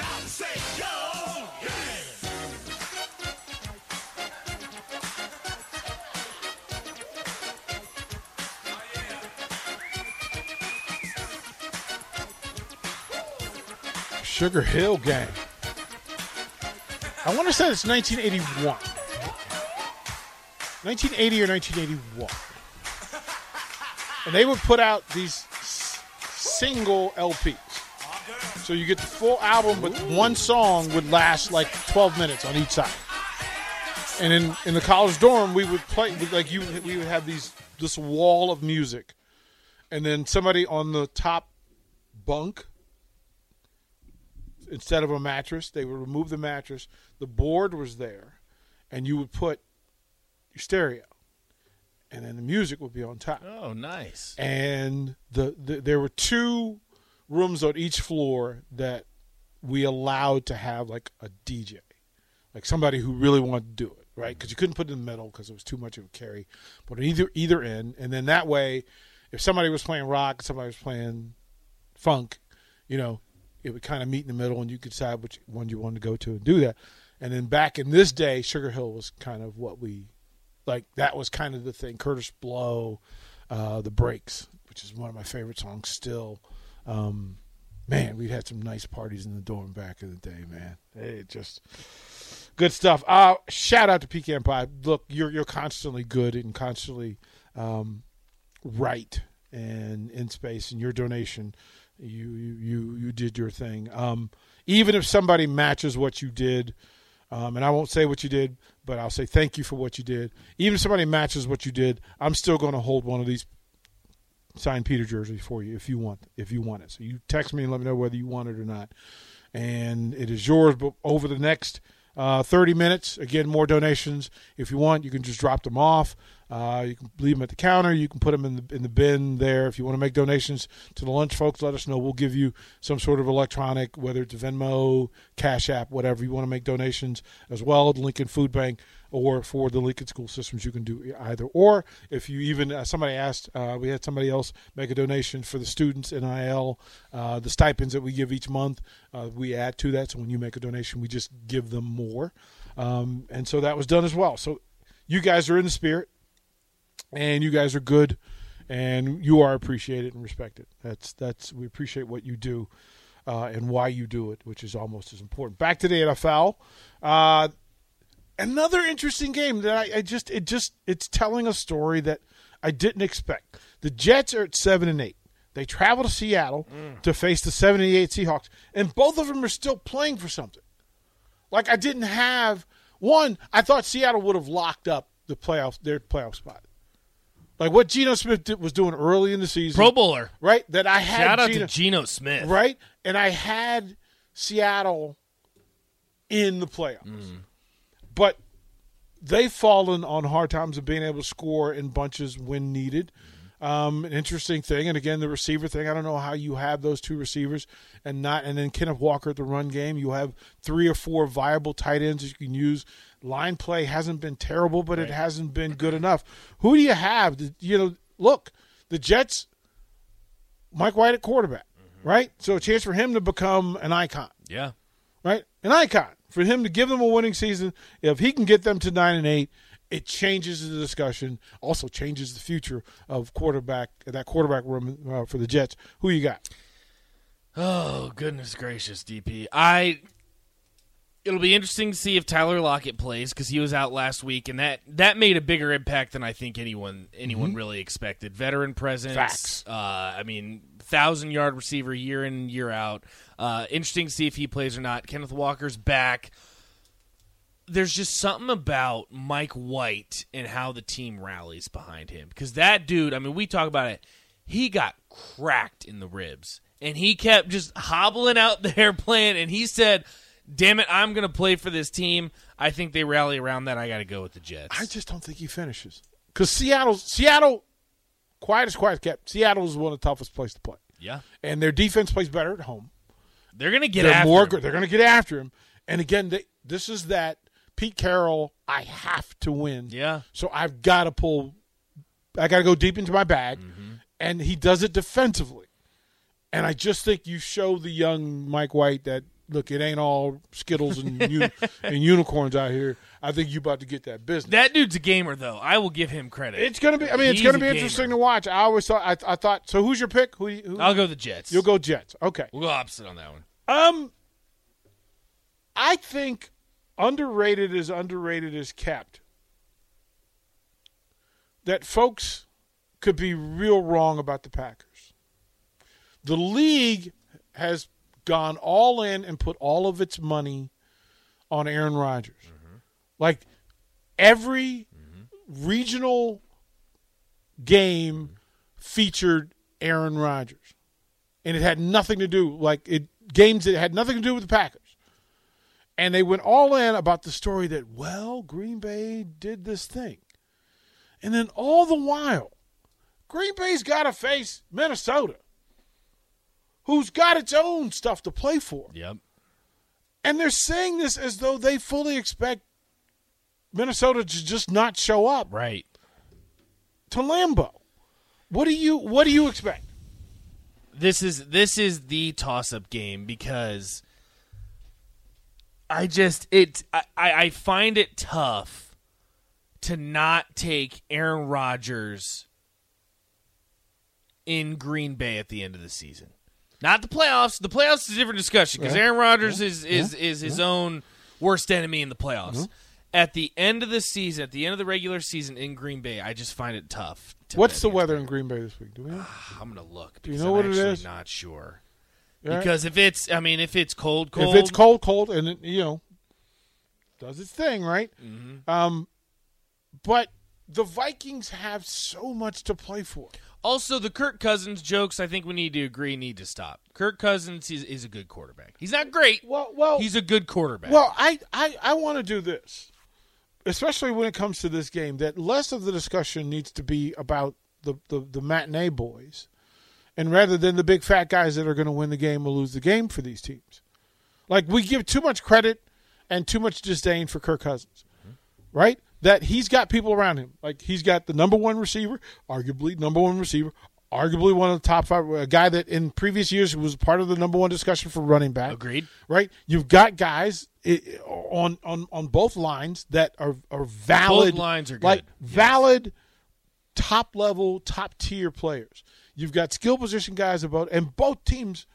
and say, yo, yeah. Sugar Hill Gang. I want to say it's 1981. 1980 or 1981. And they would put out these single LPs. So you get the full album, but one song would last like 12 minutes on each side. And in, in the college dorm, we would play like you. We would have these this wall of music, and then somebody on the top bunk instead of a mattress. They would remove the mattress. The board was there, and you would put your stereo, and then the music would be on top. Oh, nice. And the, the there were two rooms on each floor that we allowed to have like a DJ, like somebody who really wanted to do it, right? Because you couldn't put it in the middle because it was too much of a carry, but either either end, and then that way, if somebody was playing rock, somebody was playing funk, you know, it would kind of meet in the middle, and you could decide which one you wanted to go to and do that. And then back in this day, Sugar Hill was kind of what we like. That was kind of the thing. Kurtis Blow, uh, the Breaks, which is one of my favorite songs still. Um, man, we had some nice parties in the dorm back in the day, man. It just good stuff. Uh, shout out to Pecan Pie. Look, you're you're constantly good and constantly um, right and in space, and your donation, you you you, you did your thing. Um, even if somebody matches what you did, um, and I won't say what you did, but I'll say thank you for what you did. Even if somebody matches what you did, I'm still going to hold one of these signed Peter jersey for you if you want if you want it. So you text me and let me know whether you want it or not, and it is yours. But over the next uh, 30 minutes, again, more donations. If you want, you can just drop them off. Uh, you can leave them at the counter. You can put them in the in the bin there. If you want to make donations to the lunch folks, let us know. We'll give you some sort of electronic, whether it's Venmo, Cash App, whatever you want to make donations as well. The Lincoln Food Bank or for the Lincoln School Systems, you can do either. Or if you even uh, somebody asked, uh, we had somebody else make a donation for the students NIL, uh, the stipends that we give each month. Uh, we add to that, so when you make a donation, we just give them more, um, and so that was done as well. So you guys are in the spirit, and you guys are good, and you are appreciated and respected. That's that's we appreciate what you do. Uh, and why you do it, which is almost as important. Back to the NFL. Uh, another interesting game that I, I just it just it's telling a story that I didn't expect. The Jets are at seven and eight. They travel to Seattle to face the seven and eight Seahawks, and both of them are still playing for something. Like I didn't have one. I thought Seattle would have locked up the playoff their playoff spot. Like what Geno Smith did, was doing early in the season, Pro Bowler. right? That I had Shout out Geno- to Geno Smith. right? And I had Seattle in the playoffs, but they've fallen on hard times of being able to score in bunches when needed. Um, an interesting thing, and again, the receiver thing. I don't know how you have those two receivers and not, and then Kenneth Walker at the run game. You have three or four viable tight ends that you can use. Line play hasn't been terrible, but it hasn't been good enough. Who do you have? To, you know, look, the Jets. Mike White at quarterback, right? So a chance for him to become an icon Yeah. right? An icon for him to give them a winning season. If he can get them to nine and eight, it changes the discussion. Also changes the future of quarterback that quarterback room uh, for the Jets. Who you got? Oh goodness gracious, DP. I. It'll be interesting to see if Tyler Lockett plays because he was out last week, and that that made a bigger impact than I think anyone anyone really expected. Veteran presence. Facts. Uh, I mean, thousand yard receiver year in year out. Uh, interesting to see if he plays or not. Kenneth Walker's back. There's just something about Mike White and how the team rallies behind him because that dude. I mean, we talk about it. He got cracked in the ribs, and he kept just hobbling out there playing. And he said, "Damn it, I'm going to play for this team." I think they rally around that. I got to go with the Jets. I just don't think he finishes because Seattle, Seattle, quiet as quiet as kept. Seattle is one of the toughest places to play, yeah, and their defense plays better at home. they're going to get they're after more. him. They're going to get after him. And again, they, this is that Pete Carroll. I have to win. Yeah, So I've got to pull. I got to go deep into my bag, mm-hmm. and he does it defensively. And I just think you show the young Mike White that look, it ain't all Skittles and and unicorns out here. I think you about to get that business. That dude's a gamer, though. I will give him credit. it's gonna be. I mean, it's gonna be interesting to watch. I always thought. I, I thought. So, who's your pick? Who? who I'll go the Jets. You'll go Jets. Okay. We'll go opposite on that one. Um, I think underrated is underrated is kept. That folks could be real wrong about the Packers. The league has gone all in and put all of its money on Aaron Rodgers. Mm-hmm. Like every mm-hmm. regional game featured Aaron Rodgers and it had nothing to do like it games that had nothing to do with the Packers. And they went all in about the story that well, Green Bay did this thing. And then all the while, Green Bay's got to face Minnesota, who's got its own stuff to play for. Yep. And they're saying this as though they fully expect Minnesota to just not show up Right. to Lambeau. What do you what do you expect? This is this is the toss up game because I just it I, I I find it tough to not take Aaron Rodgers in Green Bay at the end of the season. Not the playoffs. The playoffs is a different discussion because Yeah. Aaron Rodgers is is is his own worst enemy in the playoffs. Mm-hmm. At the end of the season, at the end of the regular season in Green Bay, I just find it tough. To What's the weather in Green Bay this week? Do we know? I'm gonna look. Do you know I'm what it is? Not sure. Right. Because if it's, I mean, if it's cold, cold. if it's cold, cold, and it, you know, does its thing, right? Mm-hmm. Um, but the Vikings have so much to play for. Also, the Kirk Cousins jokes, I think we need to agree need to stop. Kirk Cousins is, is a good quarterback. He's not great. Well, well, He's a good quarterback. well. I, I, I want to do this, especially when it comes to this game. That less of the discussion needs to be about the the, the matinee boys, and rather than the big fat guys that are going to win the game or lose the game for these teams. Like we give too much credit and too much disdain for Kirk Cousins, mm-hmm. right? That he's got people around him. Like he's got the number one receiver, arguably number one receiver, arguably one of the top five, a guy that in previous years was part of the number one discussion for running back. Agreed. Right? You've got guys on on on both lines that are are valid. Both lines are good. Like Yes. valid top level, top tier players. You've got skill position guys about, and both teams.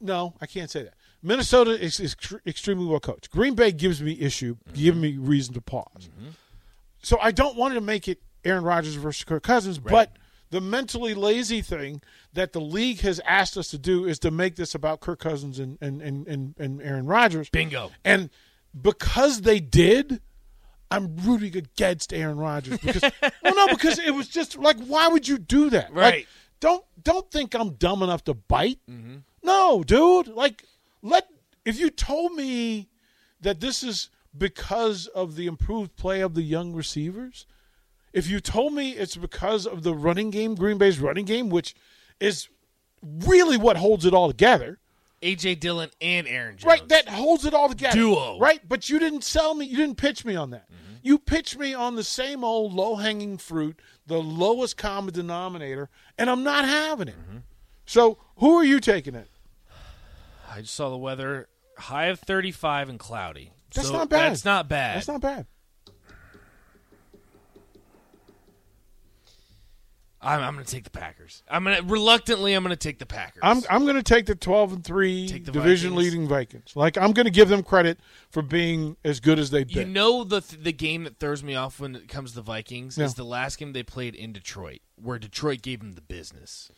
No, I can't say that. Minnesota is, is tr- extremely well coached. Green Bay gives me issue, mm-hmm. giving me reason to pause. Mm-hmm. So I don't want to make it Aaron Rodgers versus Kirk Cousins, but the mentally lazy thing that the league has asked us to do is to make this about Kirk Cousins and and and, and, and Aaron Rodgers. Bingo. And because they did, I'm rooting against Aaron Rodgers because well, no, because it was just like, why would you do that? Like, Right. don't don't think I'm dumb enough to bite. Mm-hmm. No, dude. Like, let if you told me that this is because of the improved play of the young receivers, if you told me it's because of the running game, Green Bay's running game, which is really what holds it all together. AJ Dillon and Aaron Jones. Right, that holds it all together. Duo. Right, but you didn't sell me. You didn't pitch me on that. Mm-hmm. You pitched me on the same old low hanging fruit, the lowest common denominator, and I'm not having it. Mm-hmm. So who are you taking it? I just saw the weather. High of 35 and cloudy. That's So not bad. That's not bad. That's not bad. I'm, I'm going to take the Packers. I'm going to reluctantly. I'm going to take the Packers. I'm I'm going to take the 12 and three Take the division Vikings. leading Vikings. Like I'm going to give them credit for being as good as they've You been. know the the game that throws me off when it comes to the Vikings Yeah. is the last game they played in Detroit, where Detroit gave them the business.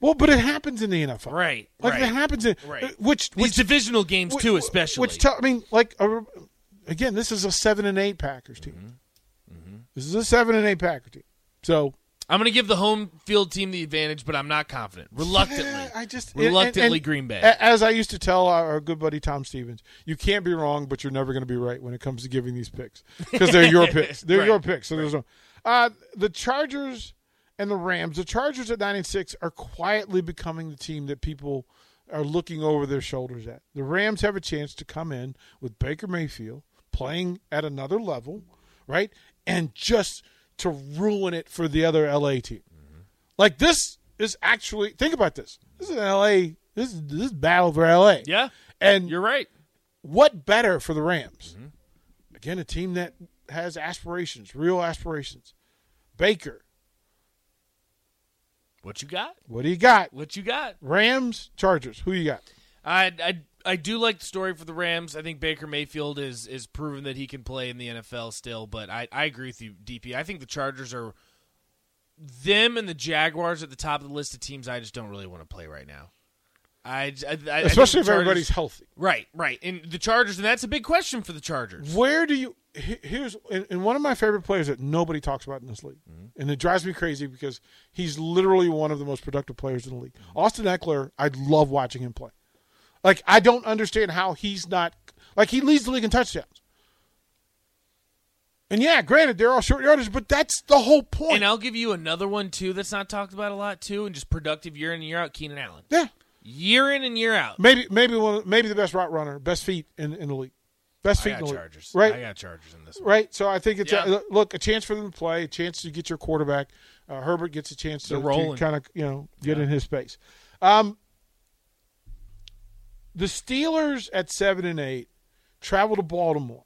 Well, but it happens in the NFL. Right, Like right. it happens in Right. uh, which These which divisional games Wh- too, especially. Which tell I mean, like again, this is a seven and eight Packers team. Mm-hmm. This is a seven and eight Packer team. So I'm going to give the home field team the advantage, but I'm not confident. Reluctantly, I just reluctantly and- and Green Bay. As I used to tell our, our good buddy Tom Stevens, you can't be wrong, but you're never going to be right when it comes to giving these picks because they're your picks. They're Right, your picks. So there's no. Uh, the Chargers and the Rams. The Chargers at nine and six are quietly becoming the team that people are looking over their shoulders at. The Rams have a chance to come in with Baker Mayfield playing at another level, right, and just to ruin it for the other LA team. Mm-hmm. Like this is actually think about this. This is an LA This is this is battle for LA. Yeah, And you're right. what better for the Rams? Mm-hmm. Again, a team that has aspirations, real aspirations. Baker, What you got? what do you got? What you got? Rams, Chargers. Who you got? I, I I do like the story for the Rams. I think Baker Mayfield is is proven that he can play in the NFL still. But I, I agree with you, DP. I think the Chargers are them and the Jaguars at the top of the list of teams. I just don't really want to play right now. I, I, I- Especially if Chargers- everybody's healthy. right, right. And the Chargers, and that's a big question for the Chargers. Where do you? Here's and one of my favorite players that nobody talks about in this league, mm-hmm. and it drives me crazy because he's literally one of the most productive players in the league. Mm-hmm. Austin Ekeler, I love watching him play. Like I don't understand how he's not like he leads the league in touchdowns. And yeah, granted they're all short yardage, but that's the whole point. And I'll give you another one too that's not talked about a lot too, and just productive year in and year out. Keenan Allen, yeah, year in and year out. maybe maybe one maybe the best route runner, best feet in, in the league, best feet in the league. Chargers. right? I got Chargers in this one. Right. So I think it's Yeah. a, look a chance for them to play, a chance to get your quarterback. Uh, Herbert gets a chance to, They're kind of you know get Yeah. in his space. Um, the Steelers at seven and eight travel to Baltimore,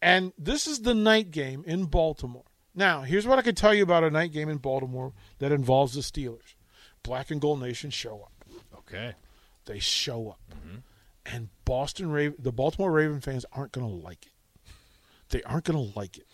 and this is the night game in Baltimore. Now, here's what I can tell you about a night game in Baltimore that involves the Steelers. Black and Gold Nation show up Okay. they show up, Mm-hmm. and Boston Raven, the Baltimore Raven fans aren't going to like it. They aren't going to like it.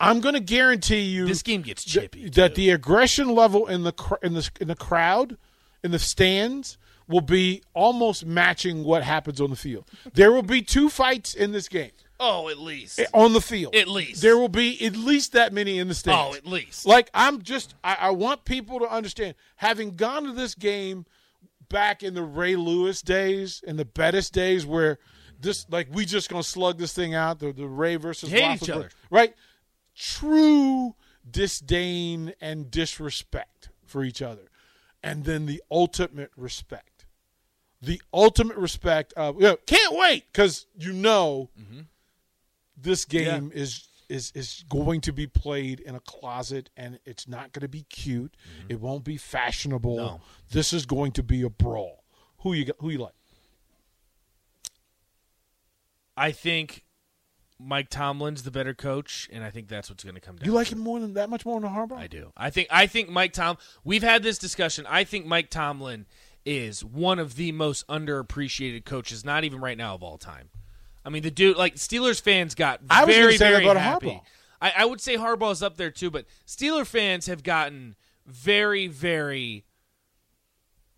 I'm going to guarantee you This game gets chippy. that the aggression level in the cr- in the in the crowd in the stands will be almost matching what happens on the field. There will be two fights in this game oh, at least. eh, on the field. At least. there will be at least that many in the stands. oh, at least. Like I'm just I, I want people to understand, having gone to this game back in the Ray Lewis days and the Bettis days where this like we just gonna slug this thing out, the the Ray versus Hate each other. Right? True disdain and disrespect for each other. And then the ultimate respect. The ultimate respect of you know, can't wait because you know Mm-hmm. this game is is is going to be played in a closet and it's not going to be cute. It won't be fashionable. Mm-hmm. No. This is going to be a brawl. Who you who you like? I think Mike Tomlin's the better coach, and I think that's what's going to come down. You like to. him more than that much more than Harbaugh? I do. I think. I think Mike Tom. We've had this discussion. I think Mike Tomlin is one of the most underappreciated coaches, not even right now of all time. I mean, the dude, like Steelers fans, got I was very, say very about happy. Harbaugh. I, I would say Harbaugh's up there too, but Steeler fans have gotten very, very.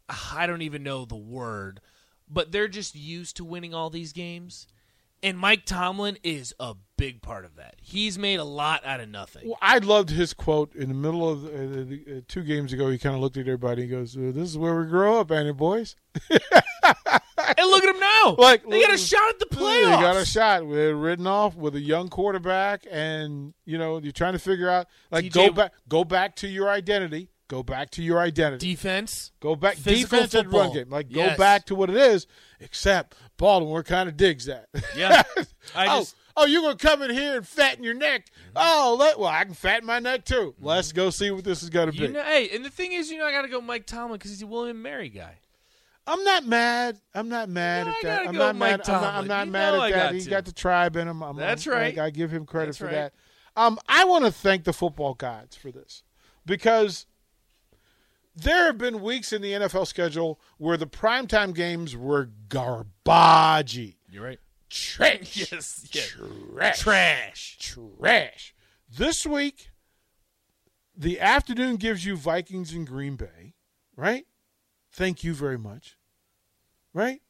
I don't even know the word, but they're just used to winning all these games. And Mike Tomlin is a big part of that. He's made a lot out of nothing. Well, I loved his quote in the middle of uh, the, uh, two games ago. He kind of looked at everybody. He goes, "This is where we grow up, ain't it, boys?" And look at him now. Like, they got a shot at the playoffs. They got a shot. We're ridden off with a young quarterback, and you know you're trying to figure out like TJ go back, go back to your identity. Go back to your identity. Defense. Go back defense and run game. Like Yes. go back to what it is. Except Baltimore kind of digs that. Yeah. I oh, just oh, you're gonna come in here and fatten your neck. Oh, let, well, I can fatten my neck too. Let's go see what this is gonna be. know, hey, and the thing is, you know, I got to go Mike Tomlin because he's a William Mary guy. I'm not mad. I'm not mad know, at that. I'm go not Mike mad. I'm not, I'm not mad at I that. got He's to. got the tribe in him. I'm, That's I'm- right. I, I give him credit That's for right. that. Um, I want to thank the football gods for this because there have been weeks in the NFL schedule where the primetime games were garbagey. You're right. Trash. Yes. yes. Trash. Trash. Trash. This week, the afternoon gives you Vikings and Green Bay, right? Thank you very much. Right?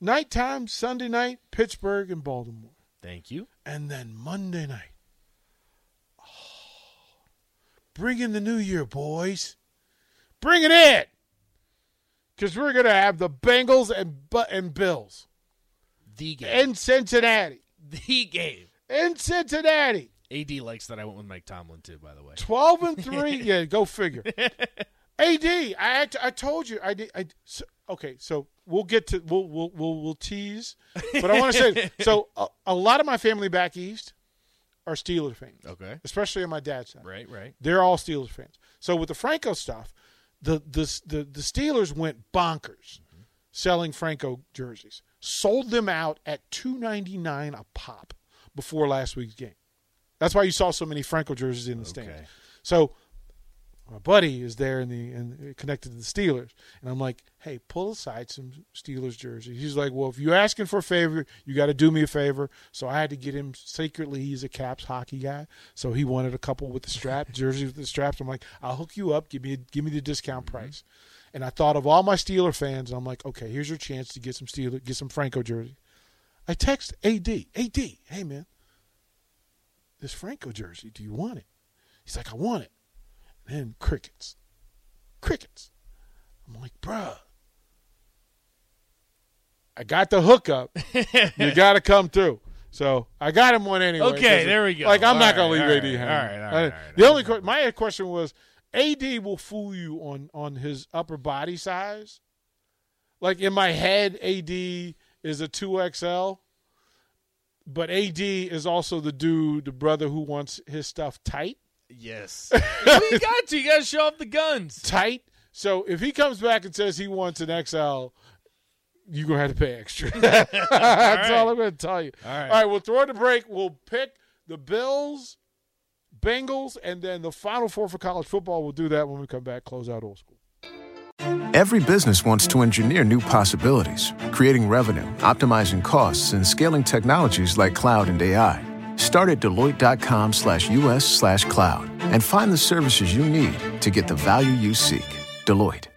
Nighttime, Sunday night, Pittsburgh and Baltimore. Thank you. And then Monday night. Oh, bring in the new year, boys. Bring it in. Because we're going to have the Bengals and, and Bills The game. in Cincinnati. the game. In Cincinnati. AD likes that I went with Mike Tomlin too. By the way. 12 and 3 yeah go figure ad i act, i told you i did I, so, okay so we'll get to we'll we'll we'll, we'll tease but i want to say so a, a lot of my family back east are steelers fans Okay. especially on my dad's side Right. Right. they're all steelers fans so with the franco stuff the the the, the Steelers went bonkers selling Franco jerseys. Sold them out at two ninety nine a pop before last week's game. That's why you saw so many Franco jerseys in the stands. So my buddy is there in the and connected to the Steelers, and I'm like, "Hey, pull aside some Steelers jerseys." He's like, "Well, if you're asking for a favor, you got to do me a favor." So I had to get him secretly. He's a Caps hockey guy, so he wanted a couple with the strap jerseys with the straps. I'm like, "I'll hook you up. Give me give me the discount mm-hmm. price." And I thought of all my Steeler fans, and I'm like, "Okay, here's your chance to get some Steeler, get some Franco jersey." I text AD, AD, hey man, this Franco jersey, do you want it? He's like, I want it. And then crickets. Crickets. I'm like, bruh. I got the hookup. you got to come through. So I got him one anyway. Okay, there we go. Like I'm All not gonna leave all AD right, hanging. all right, all right, all right. the only que- my question was, AD will fool you on on his upper body size. Like in my head, AD is a two XL, but AD is also the dude, the brother who wants his stuff tight. Yes. well, you got to. You got to show off the guns. tight. So if he comes back and says he wants an XL, you're gonna have to pay extra. That's all, right. I'm gonna tell you. All right. All right, we'll throw it a break. We'll pick the Bills, Bengals, and then the final four for college football. We'll do that when we come back. Close out old school. Every business wants to engineer new possibilities, creating revenue, optimizing costs, and scaling technologies like cloud and AI. Start at Deloitte.com slash US slash cloud and find the services you need to get the value you seek. Deloitte.